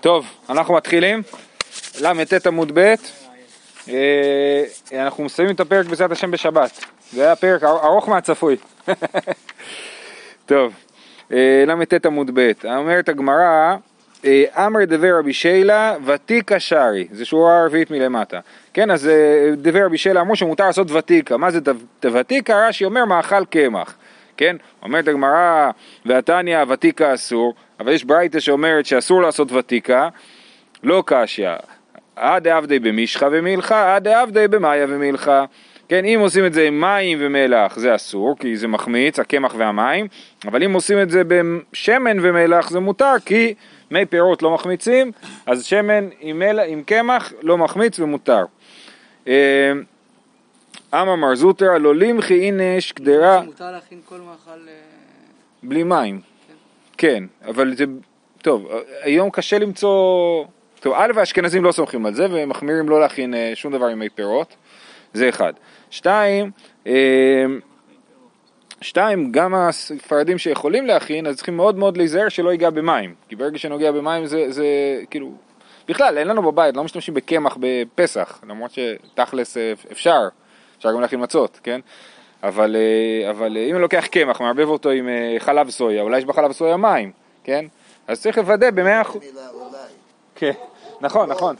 טוב, אנחנו מתחילים, ל"ט עמוד ב', אה, אנחנו מסיימים את הפרק בעזרת השם בשבת, זה היה פרק ארוך מהצפוי. טוב, אה, ל"ט עמוד ב', אומרת הגמרא, אה, אמר דבר רבי שיילה ותיקה שרי, זה שורה הרביעית מלמטה. כן, אז דבר רבי שיילה אמרו שמותר לעשות ותיקה, מה זה ותיקה? רש"י אומר מאכל קמח. כן? אומרת הגמרא, והתניא ותיקה אסור, אבל יש ברייתא שאומרת שאסור לעשות ותיקה, לא קשיא, עד עבדי במשחה ומילכה, עד עבדי במאיה ומילכה. כן, אם עושים את זה עם מים ומלח זה אסור, כי זה מחמיץ, הקמח והמים, אבל אם עושים את זה בשמן ומלח זה מותר, כי מי פירות לא מחמיצים, אז שמן עם, מלח, עם קמח לא מחמיץ ומותר. אה, אמר מר זוטרא לא לימחי אינש קדרה מותר להכין כל מאכל... אה, בלי מים. כן, אבל זה, טוב, היום קשה למצוא, טוב, א' האשכנזים לא סומכים על זה ומחמירים לא להכין אה, שום דבר עם מי פירות, זה אחד. שתיים, אה, שתיים, גם הספרדים שיכולים להכין, אז צריכים מאוד מאוד להיזהר שלא ייגע במים, כי ברגע שנוגע במים זה, זה כאילו, בכלל, אין לנו בבית, לא משתמשים בקמח בפסח, למרות שתכלס אפשר, אפשר גם להכין מצות, כן? אבל, אה, אבל אה, אם אני לוקח קמח, מערבב אותו עם אה, חלב סויה, אולי יש בחלב סויה מים, כן? אז צריך לוודא במאה אחוז. כן, נכון, נכון,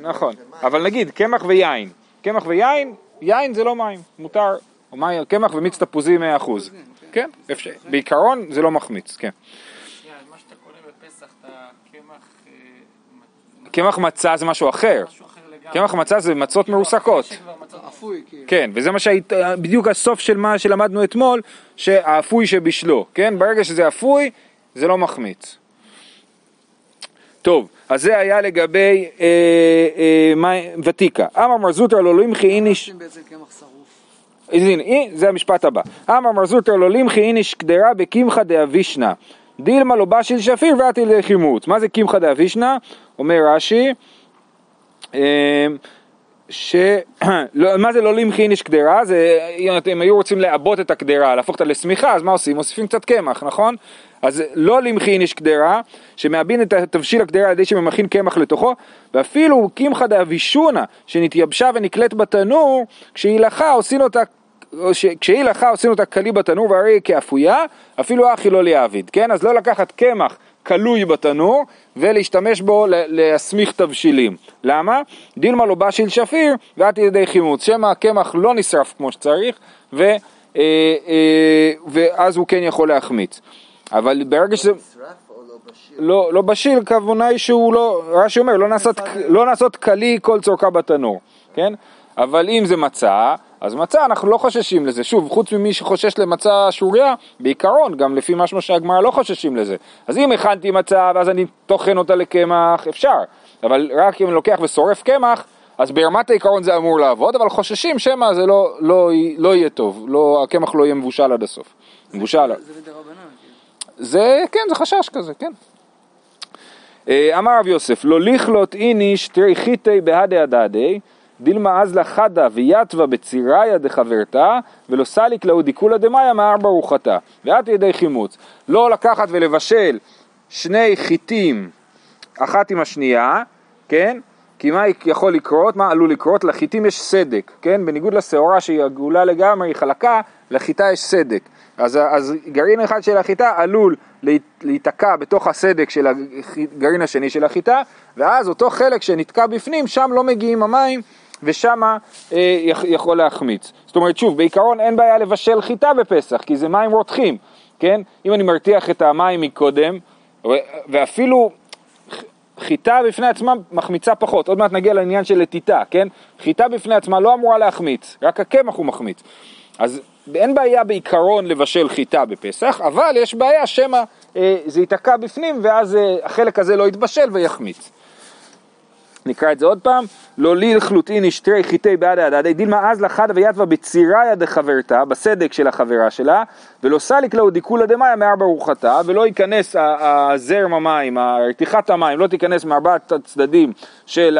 נכון. אבל נגיד, קמח ויין. קמח ויין, יין זה לא מים, מותר. קמח ומיץ תפוזי מאה אחוז. כן, אפשר. בעיקרון זה לא מחמיץ, כן. קמח מצה זה משהו אחר. קמח מצה זה מצות מרוסקות. כן, וזה מה שהיית, בדיוק הסוף של מה שלמדנו אתמול, שהאפוי שבשלו, כן? ברגע שזה אפוי, זה לא מחמיץ. טוב, אז זה היה לגבי אה, אה, מה, ותיקה. אמר מר זוטר לא לימחי איניש... הנה, זה המשפט הבא. אמר מר זוטר לא לימחי איניש קדרה בקמחא דאבישנא. דילמה לא בשיל שפיר ואתי לחימוץ. מה זה קמחא דאבישנא? אומר רש"י. אה, ש... לא, מה זה לא למחיניש קדרה? זה אם היו רוצים לעבות את הקדרה, להפוך אותה לשמיכה, אז מה עושים? מוסיפים קצת קמח, נכון? אז לא למחיניש קדרה, שמאבין את תבשיל הקדרה על ידי שממכין קמח לתוכו, ואפילו קמחא דאבישונה, שנתייבשה ונקלט בתנור, כשהיא לחה עושים אותה כשהיא לחה עושים אותה קלי בתנור והרי היא כאפויה, אפילו אחי לא ליעביד, כן? אז לא לקחת קמח כלוי בתנור ולהשתמש בו להסמיך תבשילים. למה? דילמה לא בשיל שפיר ועד ידי חימוץ, שמא הקמח לא נשרף כמו שצריך ו, אה, אה, ואז הוא כן יכול להחמיץ. אבל ברגע שזה... לא, לא בשיל, כוונה היא שהוא לא, רש"י אומר, לא לא לעשות קלי כל צורכה בתנור, כן? אבל אם זה מצה, אז מצה אנחנו לא חוששים לזה, שוב, חוץ ממי שחושש למצה שוריה, בעיקרון, גם לפי משמע שהגמרא לא חוששים לזה. אז אם הכנתי מצה ואז אני טוחן אותה לקמח, אפשר, אבל רק אם אני לוקח ושורף קמח, אז ברמת העיקרון זה אמור לעבוד, אבל חוששים שמא זה לא, לא, לא יהיה טוב, לא, הקמח לא יהיה מבושל עד הסוף. מבושל. זה בדרבנן. כאילו. זה, כן, זה חשש כזה, כן. אה, אמר רב יוסף, לא לכלות איניש תרי חיטי בהדי הדדי דילמה אז לחדה ויתווה בציריה דחברתה ולא סליק לאו דיקולה דמאיה מארבע רוחתה ואת ידי חימוץ לא לקחת ולבשל שני חיטים אחת עם השנייה כן כי מה יכול לקרות, מה עלול לקרות? לחיטים יש סדק, כן? בניגוד לשעורה שהיא עגולה לגמרי, היא חלקה, לחיטה יש סדק. אז, אז גרעין אחד של החיטה עלול להיתקע בתוך הסדק של הגרעין השני של החיטה, ואז אותו חלק שנתקע בפנים, שם לא מגיעים המים ושמה אה, יכול להחמיץ. זאת אומרת, שוב, בעיקרון אין בעיה לבשל חיטה בפסח, כי זה מים רותחים, כן? אם אני מרתיח את המים מקודם, ואפילו חיטה בפני עצמה מחמיצה פחות, עוד מעט נגיע לעניין של לטיטה, כן? חיטה בפני עצמה לא אמורה להחמיץ, רק הקמח הוא מחמיץ. אז אין בעיה בעיקרון לבשל חיטה בפסח, אבל יש בעיה שמא אה, זה ייתקע בפנים ואז אה, החלק הזה לא יתבשל ויחמיץ. נקרא את זה עוד פעם, לא ליל חלוטין אשתרי חיטי בעדי הדדי, דילמה אז לחדה ויתווה בציריה דחברתה, בסדק של החברה שלה, ולא סליק לאו דיקולה דמאיה מארבע רוחתה, ולא ייכנס הזרם המים, רתיחת המים, לא תיכנס מארבעת הצדדים של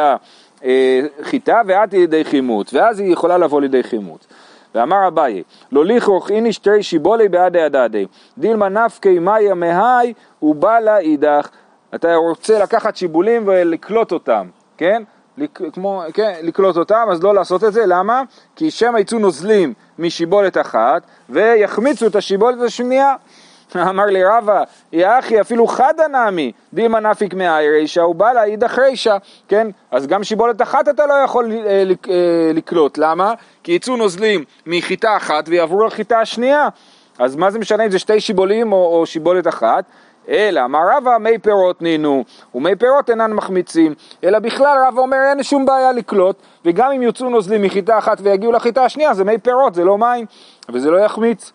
החיטה, ועד לידי חימוץ, ואז היא יכולה לבוא לידי חימוץ. ואמר אביי, לא לכרוך איניש תרי שיבולי בעדי הדדי, דילמה נפקי מאיה מהי ובא לה אידך אתה רוצה לקחת שיבולים ולקלוט אותם, כן? לק, כמו, כן, לקלוט אותם, אז לא לעשות את זה, למה? כי שמא יצאו נוזלים משיבולת אחת ויחמיצו את השיבולת השנייה. אמר לי רבא, יא אחי אפילו חדא נמי, דימא נפיק מהי רישא ובא לה אידך רישא, כן? אז גם שיבולת אחת אתה לא יכול אה, אה, לקלוט, למה? כי יצאו נוזלים מחיטה אחת ויעברו לחיטה השנייה, אז מה זה משנה אם זה שתי שיבולים או, או שיבולת אחת? אלא אמר רבא מי פירות נינו ומי פירות אינן מחמיצים אלא בכלל רבא אומר אין שום בעיה לקלוט וגם אם יוצאו נוזלים מחיטה אחת ויגיעו לחיטה השנייה זה מי פירות זה לא מים וזה לא יחמיץ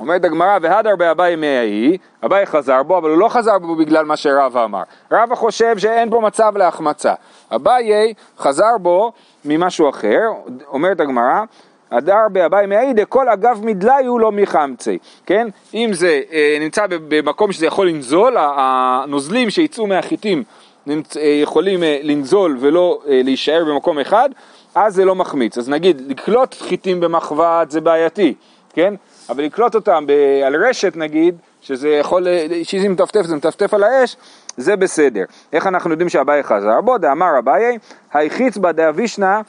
אומרת הגמרא, והדר באביי מאי, אביי חזר בו, אבל הוא לא חזר בו בגלל מה שרבא אמר. רבא חושב שאין בו מצב להחמצה. אביי חזר בו ממשהו אחר, אומרת הגמרא, הדר באביי מאי דכל אגב מדלי הוא לא מחמצי, כן? אם זה אה, נמצא במקום שזה יכול לנזול, הנוזלים שיצאו מהחיטים נמצ... אה, יכולים אה, לנזול ולא אה, להישאר במקום אחד, אז זה לא מחמיץ. אז נגיד, לקלוט חיטים במחבת זה בעייתי, כן? אבל לקלוט אותם ב- על רשת נגיד, שזה יכול, שזה מטפטף, זה מטפטף על האש, זה בסדר. איך אנחנו יודעים שאביי חזר בו? דאמר אביי, היחיץ בה דאבישנא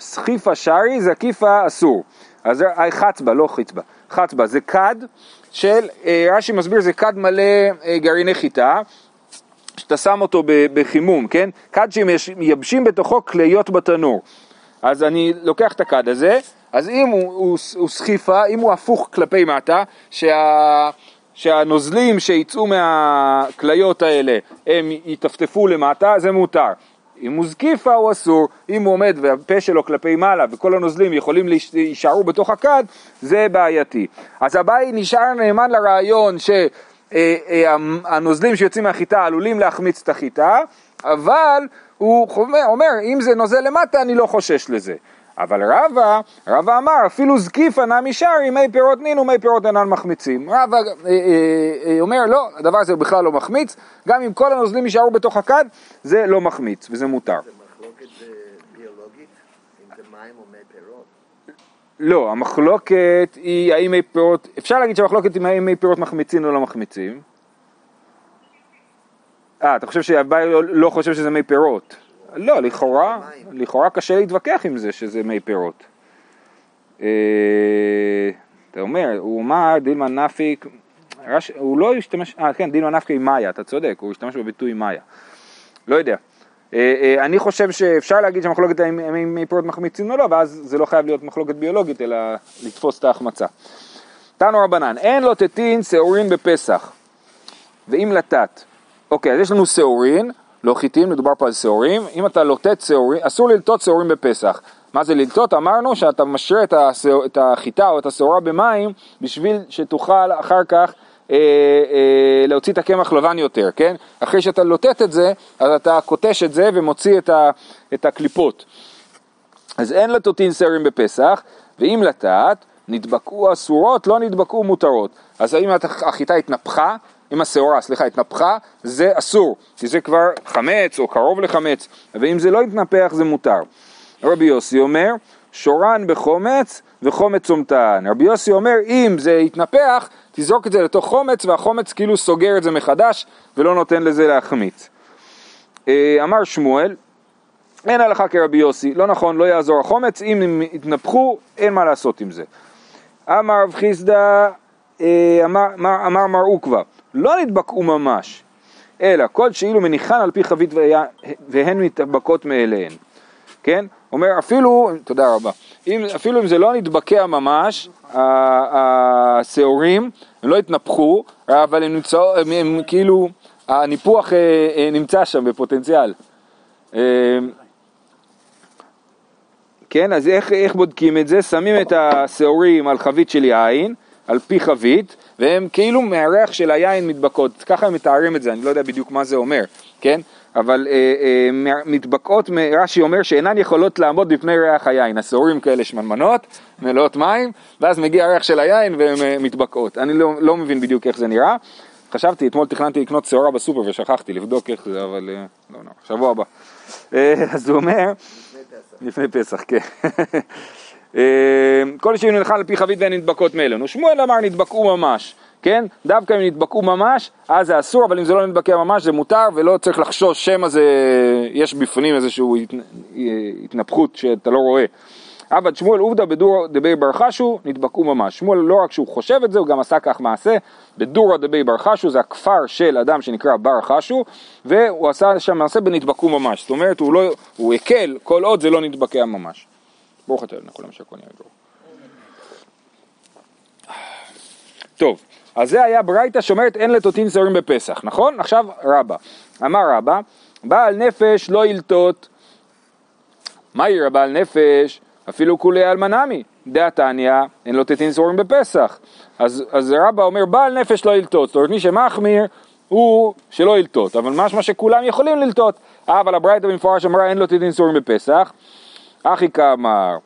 סחיפה שרי זקיפה אסור. אז חצבה, לא חיצבה, חצבה זה כד של, אה, רש"י מסביר זה כד מלא אה, גרעיני חיטה, שאתה שם אותו בחימום, כן? כד שמייבשים בתוכו כליות בתנור. אז אני לוקח את הכד הזה, אז אם הוא, הוא, הוא סחיפה, אם הוא הפוך כלפי מטה, שה, שהנוזלים שיצאו מהכליות האלה הם יטפטפו למטה, זה מותר. אם הוא זקיפה הוא אסור, אם הוא עומד והפה שלו כלפי מעלה וכל הנוזלים יכולים להישארו בתוך הכד, זה בעייתי. אז הבאי נשאר נאמן לרעיון שהנוזלים שיוצאים מהחיטה עלולים להחמיץ את החיטה, אבל הוא אומר, אם זה נוזל למטה אני לא חושש לזה. אבל רבא, רבא אמר, אפילו זקיפה נמי שרי, מי פירות נין ומי פירות אינן מחמיצים. רבא אה, אה, אה, אומר, לא, הדבר הזה בכלל לא מחמיץ, גם אם כל הנוזלים יישארו בתוך הכד, זה לא מחמיץ וזה מותר. זה מחלוקת אה, ביולוגית, אם זה מים או מי פירות. לא, המחלוקת היא האם מי פירות, אפשר להגיד שהמחלוקת היא האם מי פירות מחמיצים או לא מחמיצים. אה, אתה חושב שהבעיה לא, לא חושב שזה מי פירות. לא, לכאורה, לכאורה קשה להתווכח עם זה שזה מי פירות. אה, אתה אומר, הוא אמר דילמה נפיק, הוא לא השתמש, אה כן, דילמה נפיק עם מאיה, אתה צודק, הוא השתמש בביטוי מאיה. לא יודע. אה, אה, אני חושב שאפשר להגיד שהמחלוקת האם מי פירות מחמיצים או לא, ואז זה לא חייב להיות מחלוקת ביולוגית, אלא לתפוס את ההחמצה. תנו רבנן, אין לו תתין שעורין בפסח, ואם לטת. אוקיי, אז יש לנו שעורין, לא חיטים, מדובר פה על שעורים. אם אתה לוטט שעורים, אסור ללטות שעורים בפסח. מה זה ללטות? אמרנו שאתה משרה את, השעור, את החיטה או את השעורה במים בשביל שתוכל אחר כך אה, אה, להוציא את הקמח לבן יותר, כן? אחרי שאתה לוטט את זה, אז אתה קוטש את זה ומוציא את, ה, את הקליפות. אז אין לטוטין שעורים בפסח, ואם לטעת, נדבקו אסורות, לא נדבקו מותרות. אז אם החיטה התנפחה, אם השעורה, סליחה, התנפחה, זה אסור, כי זה כבר חמץ או קרוב לחמץ, ואם זה לא יתנפח זה מותר. רבי יוסי אומר, שורן בחומץ וחומץ צומתן. רבי יוסי אומר, אם זה יתנפח, תזרוק את זה לתוך חומץ, והחומץ כאילו סוגר את זה מחדש, ולא נותן לזה להחמיץ. אה, אמר שמואל, אין הלכה כרבי יוסי, לא נכון, לא יעזור החומץ, אם הם יתנפחו, אין מה לעשות עם זה. אמר רב חיסדא, אמר, אמר, אמר מר עוקבא, לא נדבקו ממש, אלא כל שאילו מניחן על פי חבית והן מתאבקות מאליהן, כן? אומר אפילו, תודה רבה, אם, אפילו אם זה לא נתבקע ממש, השעורים, הם לא התנפחו, אבל הם, נמצא, הם, הם כאילו, הניפוח אה, אה, נמצא שם בפוטנציאל. אה, כן, אז איך, איך בודקים את זה? שמים את השעורים על חבית של יין, על פי חבית, והם כאילו מהריח של היין מתבקעות, ככה הם מתארים את זה, אני לא יודע בדיוק מה זה אומר, כן? אבל אה, אה, מתבקעות, רש"י אומר שאינן יכולות לעמוד בפני ריח היין, השעורים כאלה שמנמנות, מלאות מים, ואז מגיע הריח של היין והן אה, מתבקעות. אני לא, לא מבין בדיוק איך זה נראה. חשבתי, אתמול תכננתי לקנות שעורה בסופר ושכחתי לבדוק איך זה, אבל אה, לא נורא, שבוע הבא. אה, אז הוא אומר, לפני פסח, כן. אה, כל שאם נלחם על פי חבית והן נדבקות מאלנו. שמואל אמר נדבקו ממש. כן? דווקא אם נדבקו ממש, אז זה אסור, אבל אם זה לא נדבקה ממש זה מותר, ולא צריך לחשוש שמא זה, יש בפנים איזושהי התנפחות שאתה לא רואה. עבד שמואל עובדא בדורא דבי בר חשו נדבקו ממש. שמואל לא רק שהוא חושב את זה, הוא גם עשה כך מעשה. בדורא דבי בר חשו זה הכפר של אדם שנקרא בר חשו, והוא עשה שם מעשה בנדבקו ממש. זאת אומרת, הוא, לא, הוא הקל כל עוד זה לא נדבקה ממש. ברוך אתה אלוהים לכולם שהכל נהיה טוב. טוב, אז זה היה ברייתא שאומרת אין לטוטין שעורים בפסח, נכון? עכשיו רבא. אמר רבא, בעל נפש לא ילטות. מהי רבעל נפש? אפילו כולי אלמנמי, דעה תניא, אין לו תתין שעורים בפסח. אז, אז רבא אומר בעל נפש לא ילטות, זאת אומרת מי שמחמיר הוא שלא ילטות, אבל משמע שכולם יכולים ללטות. אה, אבל הברייתא במפורש אמרה אין לו תתין שעורים בפסח. אחי כאמר,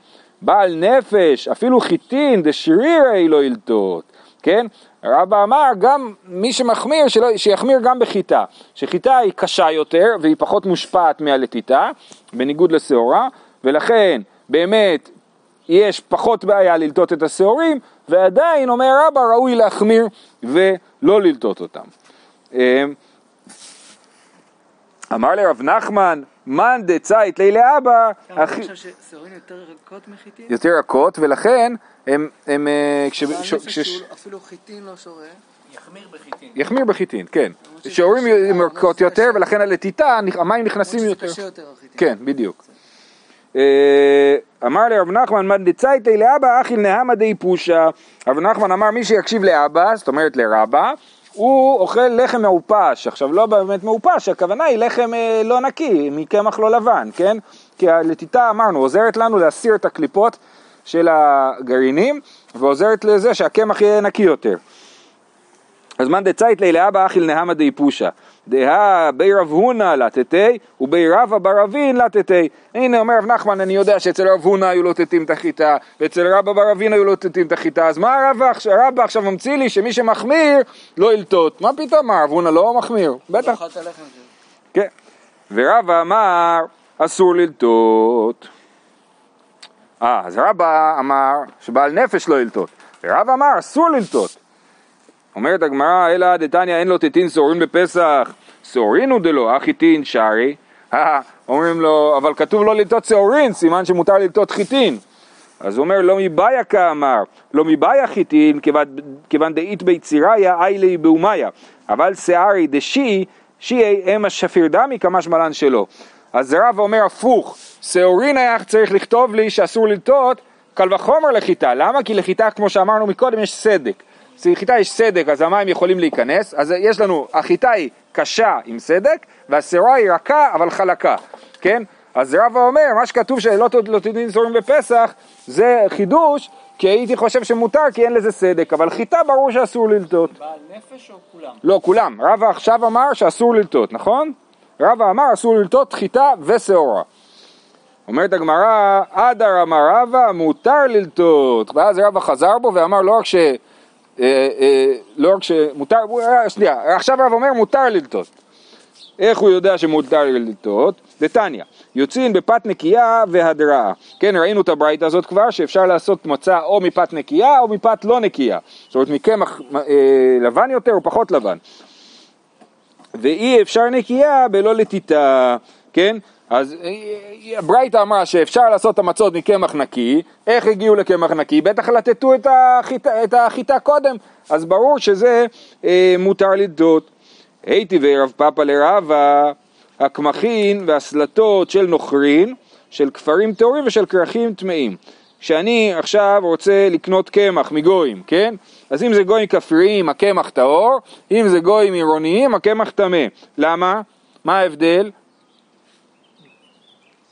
בעל נפש, אפילו חיטין דשרירי לא ילטות, כן? רבא אמר גם מי שמחמיר, שלא, שיחמיר גם בחיטה, שחיטה היא קשה יותר והיא פחות מושפעת מהלטיטה, בניגוד לשעורה, ולכן באמת יש פחות בעיה ללטות את השעורים, ועדיין אומר רבא ראוי להחמיר ולא ללטות אותם. אמ, אמר לרב נחמן, מאן דצייט לילה אבא, אני חושב ששעורים יותר רכות מחיטים? יותר רכות, ולכן הם, הם אה, אפילו חיטין לא שורה. יחמיר בחיטין. יחמיר בחיטין, כן. שעורים הם רכות יותר. ולכן הלטיטה, המים נכנסים יותר. כן, בדיוק. אה, אמר לרב נחמן, מן דצייתי לאבא אכיל נהמה די פושה. רב נחמן אמר, מי שיקשיב לאבא, זאת אומרת לרבא, הוא אוכל לחם מעופש. עכשיו, לא באמת מעופש, הכוונה היא לחם אה, לא נקי, מקמח לא לבן, כן? כי הלטיטה, אמרנו, עוזרת לנו להסיר את הקליפות של הגרעינים, ועוזרת לזה שהקמח יהיה נקי יותר. אז מאן דצייט לי לאבא אכיל נהמה די דהה בי רב הונא לטטי ובי רבא בר אבין לטטי. הנה אומר רב נחמן אני יודע שאצל רב הונא היו לוטטים את החיטה ואצל רבא בר אבין היו לוטטים את החיטה אז מה רבא עכשיו- רבא עכשיו ממציא לי שמי שמחמיר לא ילטות. מה פתאום מה רב הונא לא מחמיר? לא בטח. כן. ורבא אמר אסור ללטות. אה, אז רבא אמר שבעל נפש לא ילטות. ורבא אמר אסור ללטות. אומרת הגמרא, אלא דתניא אין לו תתין שעורין בפסח, שעורין הוא דלא, אחי תין שרי. אומרים לו, אבל כתוב לא ללטות שעורין, סימן שמותר ללטות חיטין. אז הוא אומר, לא מבעיה כאמר, לא מבעיה חיטין, כיוון- כיוון דאית ביציריה, איילי באומיה. אבל שערי דשי, שיהי אם השפיר דמי כמשמע לן שלו. אז רב אומר הפוך, שעורין היה צריך לכתוב לי שאסור ללטות, קל וחומר לחיטה. למה? כי לחיטה, כמו שאמרנו מקודם, יש סדק. לחיטה יש סדק, אז המים יכולים להיכנס, אז יש לנו, החיטה היא קשה עם סדק, והשעורה היא רכה אבל חלקה, כן? אז רבא אומר, מה שכתוב שלא לא תדין זורים בפסח, זה חידוש, כי הייתי חושב שמותר כי אין לזה סדק, אבל חיטה ברור שאסור ללטות. בעל נפש או כולם? לא, כולם. רבא עכשיו אמר שאסור ללטות, נכון? רבא אמר אסור ללטות חיטה ושעורה. אומרת הגמרא, אדר אמר רבא, מותר ללטות. ואז רבא חזר בו ואמר לא רק ש... אה, אה, לא רק שמותר, שנייה, עכשיו רב אומר מותר ללטות. איך הוא יודע שמותר ללטות? דתניא, יוצאים בפת נקייה והדראה. כן, ראינו את הברייתא הזאת כבר, שאפשר לעשות מצה או מפת נקייה או מפת לא נקייה. זאת אומרת, מקמח אה, לבן יותר או פחות לבן. ואי אפשר נקייה בלא לטיטה, כן? אז אה, הברייתא אמרה שאפשר לעשות את המצות מקמח נקי, איך הגיעו לקמח נקי? בטח לטטו את החיטה, את החיטה קודם, אז ברור שזה אה, מותר לטות. הייתי וערב פאפה לרבה, הקמחין והסלטות של נוכרין, של כפרים טהורים ושל כרכים טמאים. כשאני עכשיו רוצה לקנות קמח מגויים, כן? אז אם זה גויים כפריים, הקמח טהור, אם זה גויים עירוניים, הקמח טמא. למה? מה ההבדל?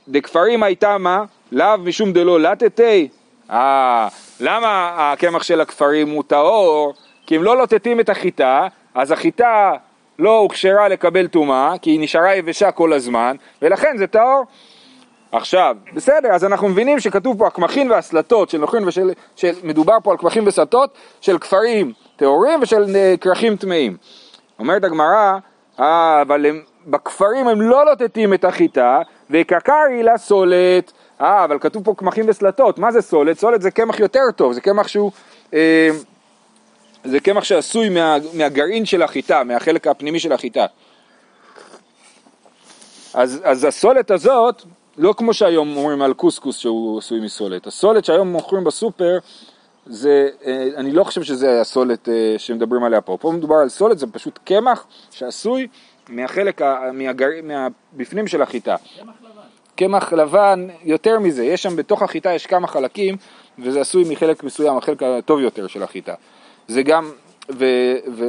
דכפרים הייתה מה? לאו משום דלא לטטי. אה, למה הקמח של הכפרים הוא טהור? כי אם לא לוטטים את החיטה, אז החיטה לא הוכשרה לקבל טומאה, כי היא נשארה יבשה כל הזמן, ולכן זה טהור. עכשיו, בסדר, אז אנחנו מבינים שכתוב פה הקמחין והסלטות של נוכרין ושל, של, מדובר פה על קמחין וסלטות של כפרים טהורים ושל אה, כרכים טמאים. אומרת הגמרא, אה, אבל בכפרים הם לא לוטטים את החיטה, וקקרי לה סולת. אה, אבל כתוב פה קמחין וסלטות, מה זה סולת? סולת זה קמח יותר טוב, זה קמח שהוא... אה, זה קמח שעשוי מה, מהגרעין של החיטה, מהחלק הפנימי של החיטה. אז, אז הסולת הזאת, לא כמו שהיום אומרים על קוסקוס שהוא עשוי מסולת, הסולת שהיום מוכרים בסופר, זה, אה, אני לא חושב שזה הסולת אה, שמדברים עליה פה, פה מדובר על סולת, זה פשוט קמח שעשוי מהחלק, מהגר, מהבפנים של החיטה. קמח לבן, יותר מזה, יש שם בתוך החיטה יש כמה חלקים וזה עשוי מחלק מסוים, החלק הטוב יותר של החיטה. זה גם, ו, ו,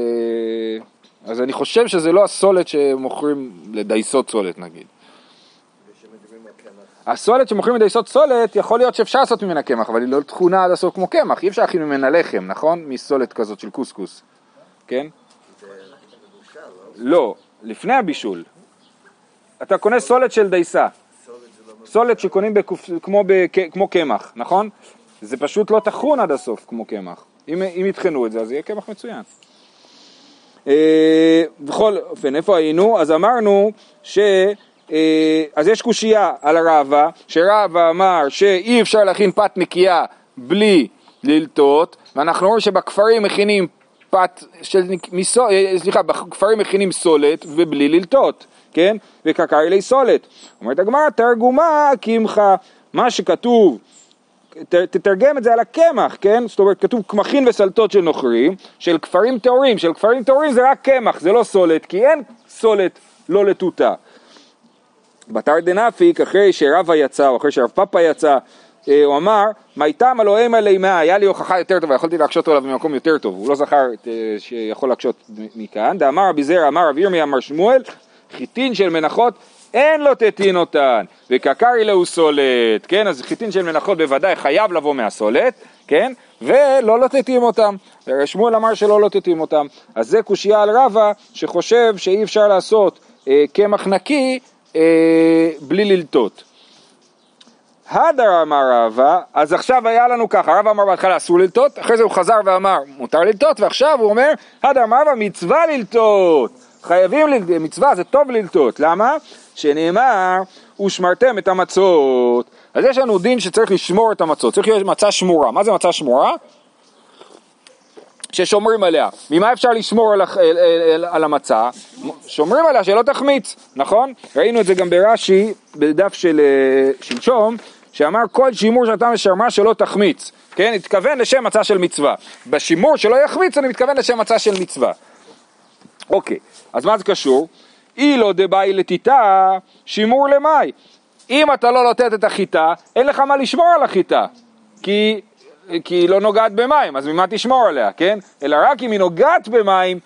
אז אני חושב שזה לא הסולת שמוכרים לדייסות סולת נגיד. קמח. הסולת שמוכרים לדייסות סולת, יכול להיות שאפשר לעשות ממנה קמח, אבל היא לא תכונה עד הסוף כמו קמח, אי אפשר להכין ממנה לחם, נכון? מסולת כזאת של קוסקוס, כן? מבושל, לא? לפני הבישול. אתה קונה סולת של דייסה, סולת שקונים בקופ... כמו, בק... כמו קמח, נכון? זה פשוט לא טחון עד הסוף כמו קמח. אם, אם יטחנו את זה, אז יהיה קמח מצוין. אה, בכל אופן, איפה היינו? אז אמרנו ש... אה, אז יש קושייה על הרבא, שרבא אמר שאי אפשר להכין פת נקייה בלי ללטות, ואנחנו רואים שבכפרים מכינים פת של, מסו, אה, סליחה, בכפרים מכינים סולת ובלי ללטות, כן? וקרקרי סולת. אומרת הגמרא, תרגומה קמחה, מה שכתוב ת- תתרגם את זה על הקמח, כן? זאת אומרת, כתוב קמחין וסלטות של נוכרים, של כפרים טהורים, של כפרים טהורים זה רק קמח, זה לא סולת, כי אין סולת לא לטוטה. בתר דנפיק, אחרי שרבא יצא, או אחרי שרב פאפה יצא, הוא אמר, מי תמה לא אימה לימה, היה לי הוכחה יותר טובה, יכולתי להקשות עליו ממקום יותר טוב, הוא לא זכר אה, שיכול להקשות מכאן, דאמר רבי זרע, אמר רבי ירמיה, אמר שמואל, חיטין של מנחות, אין לו תטין אותן, וקקרי להו סולת, כן, אז חיטין של מנחות בוודאי חייב לבוא מהסולת, כן, ולא לוטטים אותם, שמואל אמר שלא לוטטים אותם, אז זה קושייה על רבא, שחושב שאי אפשר לעשות אה, קמח נקי אה, בלי ללטות. הדר אמר רבא, אז עכשיו היה לנו ככה, רבא אמר בהתחלה אסור ללטות, אחרי זה הוא חזר ואמר מותר ללטות, ועכשיו הוא אומר, הדר אמר רבא מצווה ללטות, חייבים ללטות, מצווה זה טוב ללטות, למה? שנאמר, ושמרתם את המצות, אז יש לנו דין שצריך לשמור את המצות, צריך להיות מצה שמורה, מה זה מצה שמורה? ששומרים עליה. ממה אפשר לשמור על, הח- על, על, על המצה? שומרים עליה שלא תחמיץ, נכון? ראינו את זה גם ברש"י, בדף של אה, שלשום, שאמר כל שימור שאתה משרמה שלא תחמיץ, כן? התכוון לשם מצה של מצווה. בשימור שלא יחמיץ אני מתכוון לשם מצה של מצווה. אוקיי, אז מה זה קשור? אי לא דבאי לטיטה, שימור למאי. אם אתה לא לוטט את החיטה, אין לך מה לשמור על החיטה. כי, כי היא לא נוגעת במים, אז ממה תשמור עליה, כן? אלא רק אם היא נוגעת במים,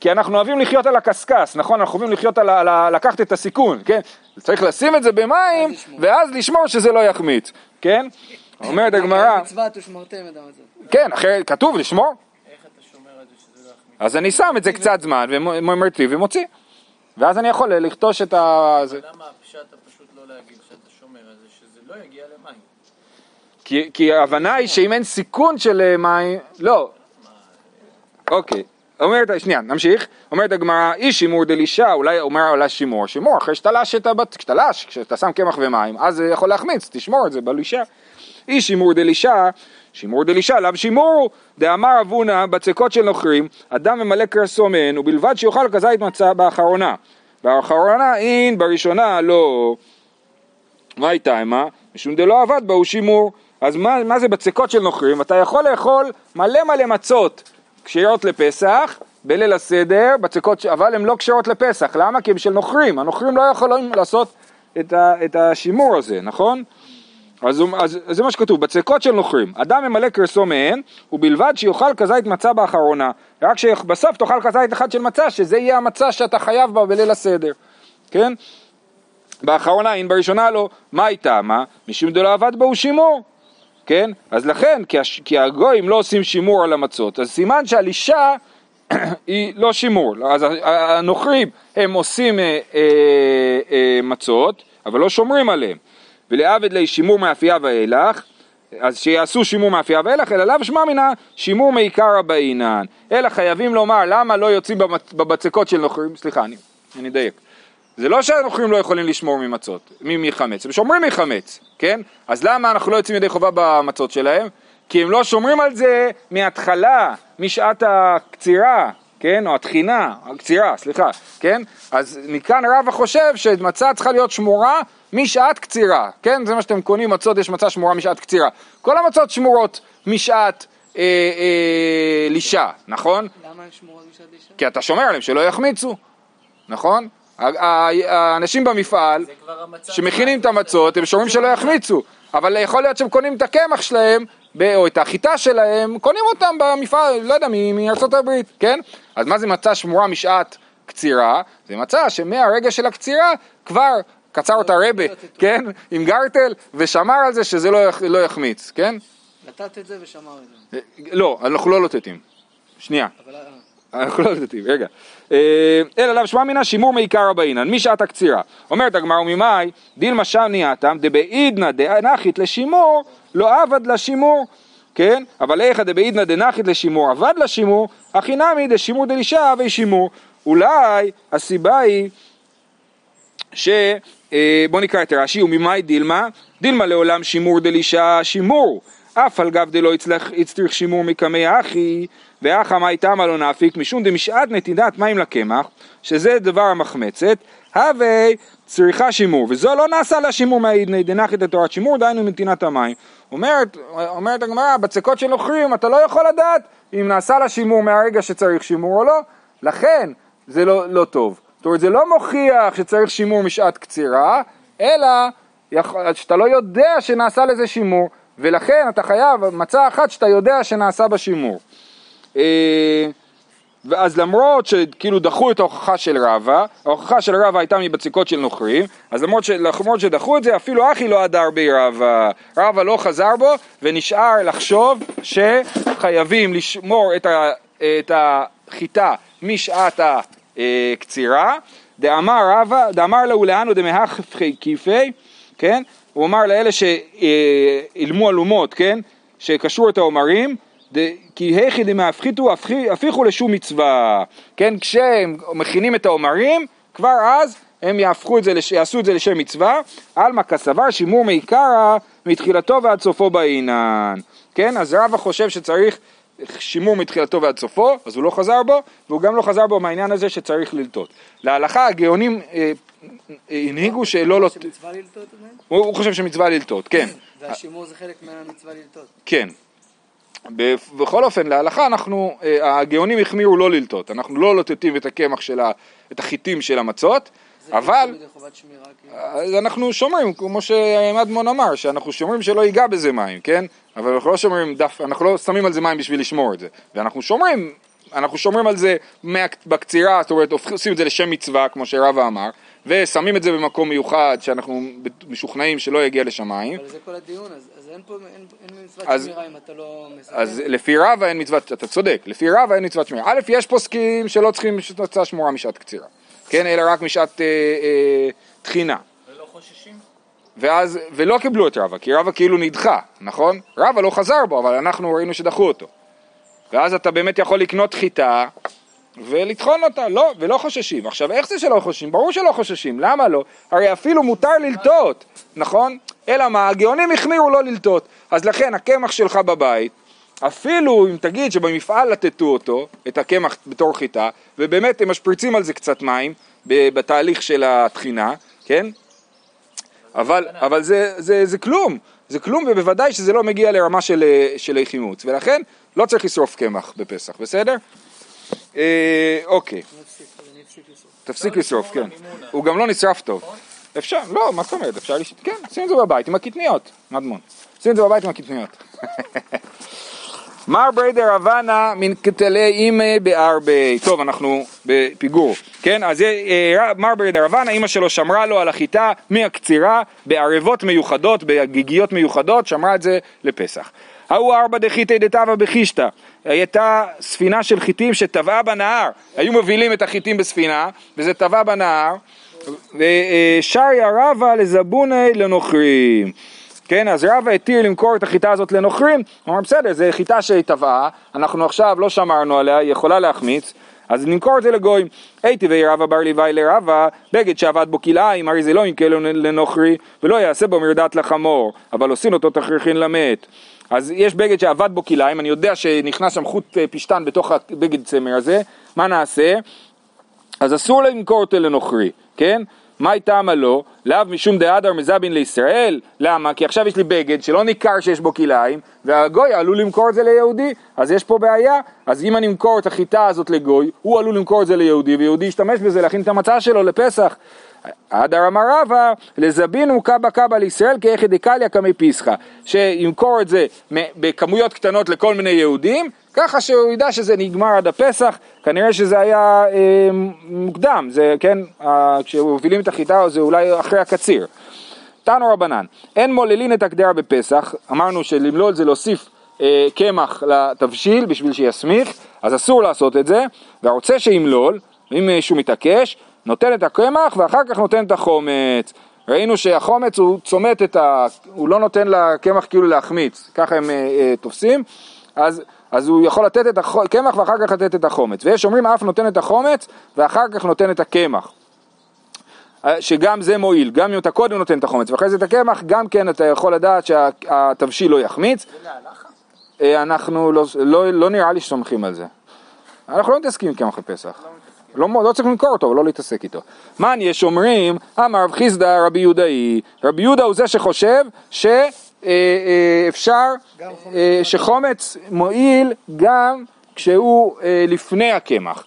כי אנחנו אוהבים לחיות על הקשקש, נכון? אנחנו אוהבים לחיות על, ה- על, ה- לקחת את הסיכון, כן? צריך לשים את זה במים. ואז לשמור שזה לא יחמיץ, כן? אומרת הגמרא, מצוות ושמרתם את המצות. כן, אחרת כתוב לשמור, איך אתה שומר על זה שזה לא יחמיץ? אז אני שם את זה קצת זמן ומרטיב ומוציא. ואז אני יכול לכתוש את ה... למה הפשט הפשוט לא להגיד שאתה שומר על זה, שזה לא יגיע למים? כי, כי ההבנה היא שאם אין סיכון של אה, מים, לא. אוקיי, אומרת, שנייה, נמשיך. אומרת הגמרא, אי שימור דלישה, אולי אומר עולה שימור, שימור אחרי שתלש את הבת, כשתלש, כשאתה שם קמח ומים, אז זה יכול להחמיץ, תשמור את זה בלישה. אי שימור דלישה, שימור דלישה, לאו שימור, דאמר אבונה בצקות של נוכרים, אדם ממלא קרסו מהן, ובלבד שיאכל כזית מצה באחרונה. באחרונה אין, בראשונה לא. מה הייתה עמה? משום דלא עבד בה הוא שימור. אז מה, מה זה בצקות של נוכרים? אתה יכול לאכול מלא מלא מצות כשרות לפסח, בליל הסדר, בצקות, אבל הן לא כשרות לפסח. למה? כי הן של נוכרים. הנוכרים לא יכולים לעשות את, ה, את השימור הזה, נכון? אז, אז, אז זה מה שכתוב, בצקות של נוכרים, אדם ממלא קרסו מהן, ובלבד שיאכל כזית מצה באחרונה, רק שבסוף תאכל כזית אחד של מצה, שזה יהיה המצה שאתה חייב בה בליל הסדר, כן? באחרונה אין, בראשונה לא, מה היא טעמה? משום דלא עבד בה הוא שימור, כן? אז לכן, כי, הש, כי הגויים לא עושים שימור על המצות, אז סימן שעל אישה היא לא שימור, אז הנוכרים הם עושים אה, אה, אה, מצות, אבל לא שומרים עליהם. ולעבד לי שימור מאפייה ואילך, אז שיעשו שימור מאפייה ואילך, אלא לאו שמע מינה שימור מעיקרא באינן. אלא חייבים לומר למה לא יוצאים בבצקות של נוכרים, סליחה, אני, אני אדייק. זה לא שהנוכרים לא יכולים לשמור ממצות, מחמץ, הם שומרים מחמץ, כן? אז למה אנחנו לא יוצאים ידי חובה במצות שלהם? כי הם לא שומרים על זה מההתחלה, משעת הקצירה, כן, או התחינה, הקצירה, סליחה, כן? אז מכאן רבא חושב שמצה צריכה להיות שמורה משעת קצירה, כן? זה מה שאתם קונים מצות, יש מצה שמורה משעת קצירה. כל המצות שמורות משעת אה, אה, לישה, נכון? למה הן שמורות משעת אישה? כי אתה שומר עליהם שלא יחמיצו, נכון? האנשים במפעל. שמכינים את המצות, הם שומרים שלא יחמיצו, אבל יכול להיות שהם קונים את הקמח שלהם, או את החיטה שלהם, קונים אותם במפעל, לא יודע, מארצות הברית, כן? אז מה זה מצה שמורה משעת קצירה? זה מצה שמהרגע של הקצירה כבר קצר אותה רבה, כן? עם גרטל, ושמר על זה שזה לא, יח- לא יחמיץ, כן? נתת את זה ושמר את זה. אה, לא, אנחנו לא לוטטים. שנייה. אבל אה, אנחנו לא יודעים, רגע. אה, אלא לאו שמע מינא שימור מעיקרא באינן, משעת הקצירה. אומרת הגמרא וממאי, דילמה שניאתם דבעידנא דנחית לשימור, לא עבד לשימור. כן? אבל איכא דבעידנא דנחית לשימור עבד לשימור, הכי נמי דשימור דלישה הווי שימור. אולי הסיבה היא ש... אה, בוא נקרא את רש"י, וממאי דילמה? דילמה לעולם שימור דלישה שימור. אף על גב דלא יצטריך שימור מקמי אחי, ואחא מאי תמא לא נאפיק, משום דמשעת נתינת מים לקמח, שזה דבר המחמצת, הווי צריכה שימור, וזו לא נעשה לה שימור מהעידנא דנחית לתורת שימור, דהיינו מנתינת המים. אומרת, אומרת הגמרא, בצקות של נוכרים אתה לא יכול לדעת אם נעשה לה שימור מהרגע שצריך שימור או לא, לכן זה לא, לא טוב. זאת אומרת, זה לא מוכיח שצריך שימור משעת קצירה, אלא שאתה לא יודע שנעשה לזה שימור, ולכן אתה חייב מצה אחת שאתה יודע שנעשה בה שימור. אה, ואז למרות שכאילו דחו את ההוכחה של רבא, ההוכחה של רבא הייתה מבציקות של נוכרים, אז למרות, ש, למרות שדחו את זה, אפילו אחי לא הדר בי רבא, רבא לא חזר בו, ונשאר לחשוב שחייבים לשמור את, ה, את החיטה משעת הקצירה, דאמר רבא, דאמר לו לאנו דמהכפי כיפי, כן? הוא אמר לאלה שאילמו אלומות, כן? שקשרו את העומרים, כי היכי דמהפחיתו הפיכו לשום מצווה, כן? כשהם מכינים את העומרים, כבר אז הם יהפכו את זה, יעשו את זה לשם מצווה, עלמא כסבר שימור מעיקרא מתחילתו ועד סופו בעינן, כן? אז רבא חושב שצריך שימור מתחילתו ועד סופו, אז הוא לא חזר בו, והוא גם לא חזר בו מהעניין הזה שצריך ללטות. להלכה הגאונים אה, הנהיגו שלא לוט... שמצווה ללטות? הוא חושב שמצווה ללטות, כן, והשימור זה חלק מהמצווה ללטות. כן. בכל אופן, להלכה אנחנו, אה, הגאונים החמירו לא ללטות, אנחנו לא לוטטים את הקמח של ה... את החיטים של המצות, זה אבל כאילו. אז אנחנו שומרים, כמו שמדמון אמר, שאנחנו שומרים שלא ייגע בזה מים, כן? אבל אנחנו לא שומרים דף, אנחנו לא שמים על זה מים בשביל לשמור את זה. ואנחנו שומרים, אנחנו שומרים על זה בקצירה, זאת אומרת, עושים את זה לשם מצווה, כמו שרבא אמר, ושמים את זה במקום מיוחד, שאנחנו משוכנעים שלא יגיע לשמיים. אבל זה כל הדיון, אז אז אין פה, אין אין מצוות אז- שמירה אם אתה לא מסכן. אז לפי רבא אין מצוות, אתה צודק, לפי רבא אין מצוות שמירה. א', יש פוסקים שלא צריכים מצווה שמורה משעת קצירה, כן? אלא רק משעת אה, אה, תחינה. ולא חוששים? ואז, ולא קיבלו את רבא, כי רבא כאילו נדחה, נכון? רבא לא חזר בו, אבל אנחנו ראינו שדחו אותו. ואז אתה באמת יכול לקנות חיטה ולטחון אותה, לא, ולא חוששים. עכשיו, איך זה שלא חוששים? ברור שלא חוששים, למה לא? הרי אפילו מותר ללטות, נכון? אלא מה, הגאונים החמירו לא ללטות. אז לכן, הקמח שלך בבית, אפילו אם תגיד שבמפעל לטטו אותו, את הקמח בתור חיטה, ובאמת הם משפריצים על זה קצת מים בתהליך של הטחינה, כן? אבל, אבל זה, זה, זה כלום, זה כלום ובוודאי שזה לא מגיע לרמה של, של חימוץ ולכן לא צריך לשרוף קמח בפסח, בסדר? אה, אוקיי, לשרוף. תפסיק לשרוף, כן. הוא גם לא נשרף טוב. אפשר, לא, מה זאת אומרת, אפשר, לש... כן, שים את זה בבית עם הקטניות, מדמון. שים את זה בבית עם הקטניות. מר ברי דרבנה מן קטלי אימא בארבי. טוב, אנחנו בפיגור, כן? אז אה, מר ברי דרבנה, אימא שלו שמרה לו על החיטה מהקצירה בערבות מיוחדות, בגיגיות מיוחדות, שמרה את זה לפסח. ההוא ארבע דחיתי דתבה בחישתא. הייתה ספינה של חיטים שטבעה בנהר. היו מובילים את החיטים בספינה, וזה טבע בנהר. ושריה רבא לזבוני לנוכרים. כן, אז רבא התיר למכור את החיטה הזאת לנוכרים, הוא אמר בסדר, זו חיטה שהיא טבעה, אנחנו עכשיו לא שמרנו עליה, היא יכולה להחמיץ, אז נמכור את זה לגויים. הייתי וירבה בר לוואי לרבה, בגד שעבד בו כלאיים, הרי זה לא לו לנוכרי, ולא יעשה בו מרדת לחמור, אבל עושים אותו תכריכין למת. אז יש בגד שעבד בו כלאיים, אני יודע שנכנס שם חוט אה, פשתן בתוך הבגד צמר הזה, מה נעשה? אז אסור למכור אותו לנוכרי, כן? מה טעמה לו? לאו משום דהדר מזבין לישראל? למה? כי עכשיו יש לי בגד שלא ניכר שיש בו כלאיים, והגוי עלול למכור את זה ליהודי, אז יש פה בעיה. אז אם אני אמכור את החיטה הזאת לגוי, הוא עלול למכור את זה ליהודי, ויהודי ישתמש בזה להכין את המצה שלו לפסח. הדר אמר רבא, לזבינו קבא קבא לישראל כאיכא דקליא קמי פיסחא, שימכור את זה בכמויות קטנות לכל מיני יהודים, ככה שהוא ידע שזה נגמר עד הפסח, כנראה שזה היה אה, מוקדם, זה כן, אה, כשמובילים את החיטה זה אולי אחרי הקציר. תנו רבנן, אין מוללין את הקדרה בפסח, אמרנו שלמלול זה להוסיף אה, קמח לתבשיל בשביל שיסמיך, אז אסור לעשות את זה, והרוצה שימלול, אם מישהו מתעקש, נותן את הקמח ואחר כך נותן את החומץ. ראינו שהחומץ הוא צומט את ה... הוא לא נותן לקמח כאילו להחמיץ, ככה הם אה, אה, תופסים, אז, אז הוא יכול לתת את הקמח ואחר כך לתת את החומץ. ויש אומרים אף נותן את החומץ ואחר כך נותן את הקמח. אה, שגם זה מועיל, גם אם אתה קודם נותן את החומץ ואחרי זה את הקמח, גם כן אתה יכול לדעת שהתבשיל לא יחמיץ. אה, אנחנו לא, לא, לא נראה לי שסומכים על זה. אנחנו לא מתעסקים עם קמח בפסח. לא, לא צריך למכור אותו, לא להתעסק איתו. מן יש אומרים, אמר רב חיסדא רבי יהודאי, רבי יהודה הוא זה שחושב שאפשר, אה, שחומץ מועיל גם כשהוא אה, לפני הקמח.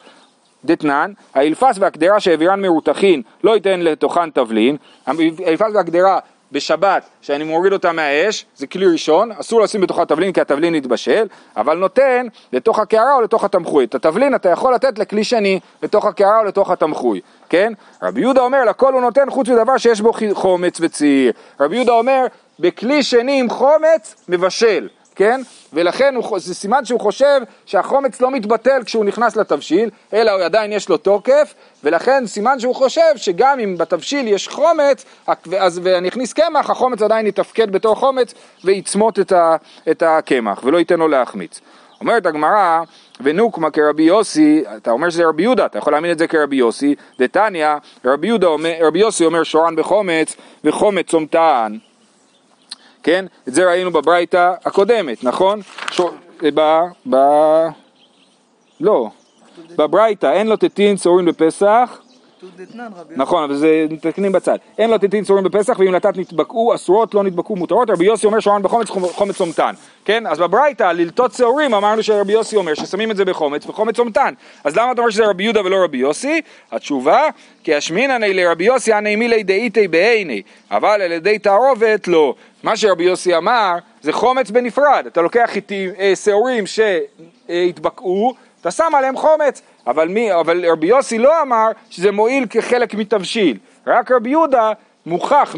דתנן, האלפס והקדרה שהעבירן מרותחין לא ייתן לתוכן תבלין, האלפס והקדרה בשבת, שאני מוריד אותה מהאש, זה כלי ראשון, אסור לשים בתוך התבלין כי התבלין יתבשל, אבל נותן לתוך הקערה או לתוך התמחוי. את התבלין אתה יכול לתת לכלי שני, לתוך הקערה או לתוך התמחוי, כן? רבי יהודה אומר, לכל הוא נותן חוץ מדבר שיש בו חומץ וציר. רבי יהודה אומר, בכלי שני עם חומץ, מבשל. כן? ולכן הוא, זה סימן שהוא חושב שהחומץ לא מתבטל כשהוא נכנס לתבשיל, אלא הוא עדיין יש לו תוקף, ולכן סימן שהוא חושב שגם אם בתבשיל יש חומץ, אז ואני אכניס קמח, החומץ עדיין יתפקד בתור חומץ ויצמות את הקמח, ולא ייתן לו להחמיץ. אומרת הגמרא, ונוקמה כרבי יוסי, אתה אומר שזה רבי יהודה, אתה יכול להאמין את זה כרבי יוסי, דתניא, רבי, רבי יוסי אומר שורן בחומץ, וחומץ צומתן. כן? את זה ראינו בברייתא הקודמת, נכון? שור... ב... ב... לא, בברייתא אין לו תתין צורים בפסח נכון, אבל זה מתקנים בצד. אין לו תתין צורים בפסח, ואם נתת נתבקעו, אסורות לא נתבקעו מותרות, רבי יוסי אומר שורן בחומץ, חומץ צומתן. כן? אז בברייתא, ללטות שעורים, אמרנו שרבי יוסי אומר ששמים את זה בחומץ, וחומץ צומתן. אז למה אתה אומר שזה רבי יהודה ולא רבי יוסי? התשובה, כי השמינני לרבי יוסי הנעימי מילי דאיתי בעיני, אבל על ידי תערובת לא. מה שרבי יוסי אמר, זה חומץ בנפרד. אתה לוקח אה, שעורים שהתבקעו, אתה שם עליהם חומץ, אבל, מי, אבל רבי יוסי לא אמר שזה מועיל כחלק מתבשיל, רק רבי יהודה מוכח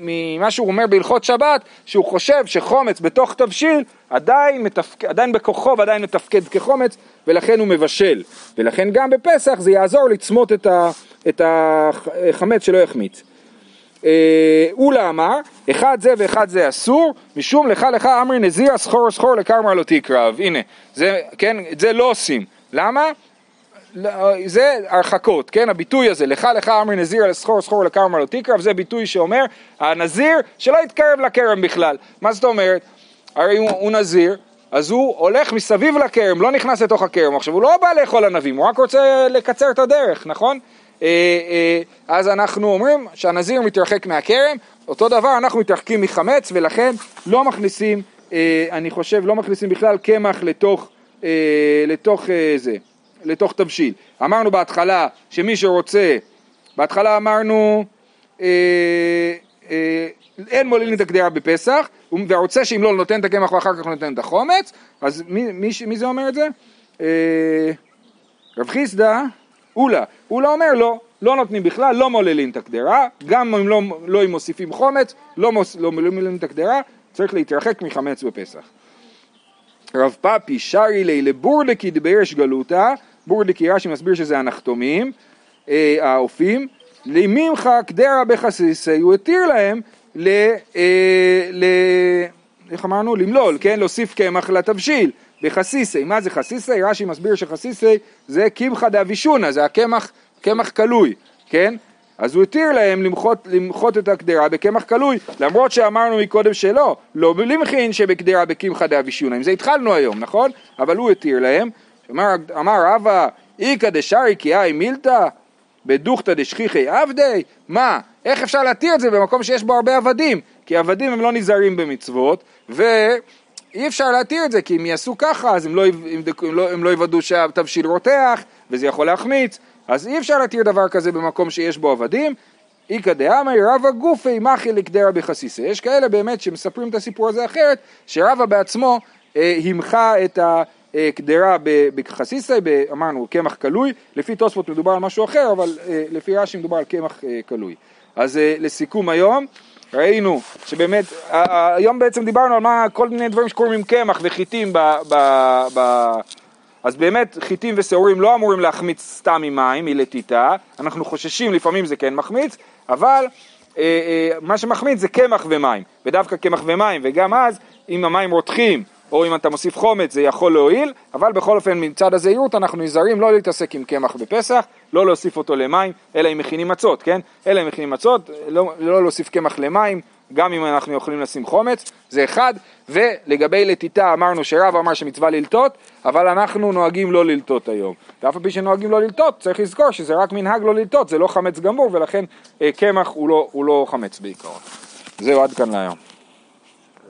ממה שהוא אומר בהלכות שבת, שהוא חושב שחומץ בתוך תבשיל עדיין, מתפק, עדיין בכוחו ועדיין מתפקד כחומץ, ולכן הוא מבשל. ולכן גם בפסח זה יעזור לצמות את, ה, את החמץ שלא יחמיץ. אולה אה, אמר, אחד זה ואחד זה אסור, משום לך לך אמרי נזיר סחור סחור לקרמר לא תקרב. הנה, זה, כן, את זה לא עושים. למה? זה הרחקות, כן? הביטוי הזה, לך לך אמרי נזיר לסחור סחור לקרמר לא תקרב, זה ביטוי שאומר, הנזיר שלא יתקרב לכרם בכלל. מה זאת אומרת? הרי הוא, הוא נזיר, אז הוא הולך מסביב לכרם, לא נכנס לתוך הכרם. עכשיו, הוא לא בא לאכול ענבים, הוא רק רוצה לקצר את הדרך, נכון? אה, אה, אז אנחנו אומרים שהנזיר מתרחק מהכרם, אותו דבר אנחנו מתרחקים מחמץ ולכן לא מכניסים, אה, אני חושב, לא מכניסים בכלל קמח לתוך, לתוך זה, לתוך תבשיל. אמרנו בהתחלה שמי שרוצה, בהתחלה אמרנו אין מולין את הקדרה בפסח, והרוצה שאם לא נותן את הקמח ואחר כך נותן את החומץ, אז מי, מי, מי זה אומר את זה? רב חיסדא אולה, אולה אומר לא, לא נותנים בכלל, לא מוללים את הקדרה, גם אם לא, לא אם מוסיפים חומץ, לא, מוס, לא מוללים את הקדרה, צריך להתרחק מחמץ בפסח. רב פאפי שרי לי לבורדקי דביירש גלותה, בורדקי רש"י מסביר שזה הנחתומים, אה, האופים, למימך קדרה בחסיסי, הוא התיר להם ל... אה, ל איך אמרנו? למלול, כן? להוסיף קמח לתבשיל. בחסיסי. מה זה חסיסי? רש"י מסביר שחסיסי זה קמחא דאבישונא, זה הקמח, קמח קלוי, כן? אז הוא התיר להם למחות, למחות את הקדרה בקמח קלוי, למרות שאמרנו מקודם שלא, לא למכין שבקדרה בקמחא דאבישונא, עם זה התחלנו היום, נכון? אבל הוא התיר להם, אמר, אמר רבא, איכא דשארי כי אי מילתא, בדוכתא דשכיחי עבדי, מה, איך אפשר להתיר את זה במקום שיש בו הרבה עבדים? כי עבדים הם לא נזהרים במצוות, ואי אפשר להתיר את זה, כי אם יעשו ככה, אז הם לא, הם לא, הם לא יוודאו שהתבשיל רותח, וזה יכול להחמיץ, אז אי אפשר להתיר דבר כזה במקום שיש בו עבדים. איכא דאמרי רבא גופי מחי לקדרה בחסיסה. יש כאלה באמת שמספרים את הסיפור הזה אחרת, שרבא בעצמו אה, המחה את הקדרה ב- אמרנו קמח קלוי, לפי תוספות מדובר על משהו אחר, אבל אה, לפי רש"י מדובר על קמח אה, קלוי. אז אה, לסיכום היום, ראינו שבאמת, היום בעצם דיברנו על מה, כל מיני דברים שקורים עם קמח וחיטים ב... ב, ב אז באמת חיטים ושעורים לא אמורים להחמיץ סתם עם מים, מלטיטה, אנחנו חוששים, לפעמים זה כן מחמיץ, אבל אה, אה, מה שמחמיץ זה קמח ומים, ודווקא קמח ומים, וגם אז אם המים רותחים או אם אתה מוסיף חומץ זה יכול להועיל, אבל בכל אופן מצד הזהירות אנחנו נזהרים לא להתעסק עם קמח בפסח, לא להוסיף אותו למים, אלא אם מכינים מצות, כן? אלא אם מכינים מצות, לא, לא להוסיף קמח למים, גם אם אנחנו יכולים לשים חומץ, זה אחד, ולגבי לטיטה אמרנו שרב אמר שמצווה ללטות, אבל אנחנו נוהגים לא ללטות היום. ואף על פי שנוהגים לא ללטות, צריך לזכור שזה רק מנהג לא ללטות, זה לא חמץ גמור, ולכן אה, קמח הוא לא, הוא לא חמץ בעיקרון. זהו, עד כאן להיום.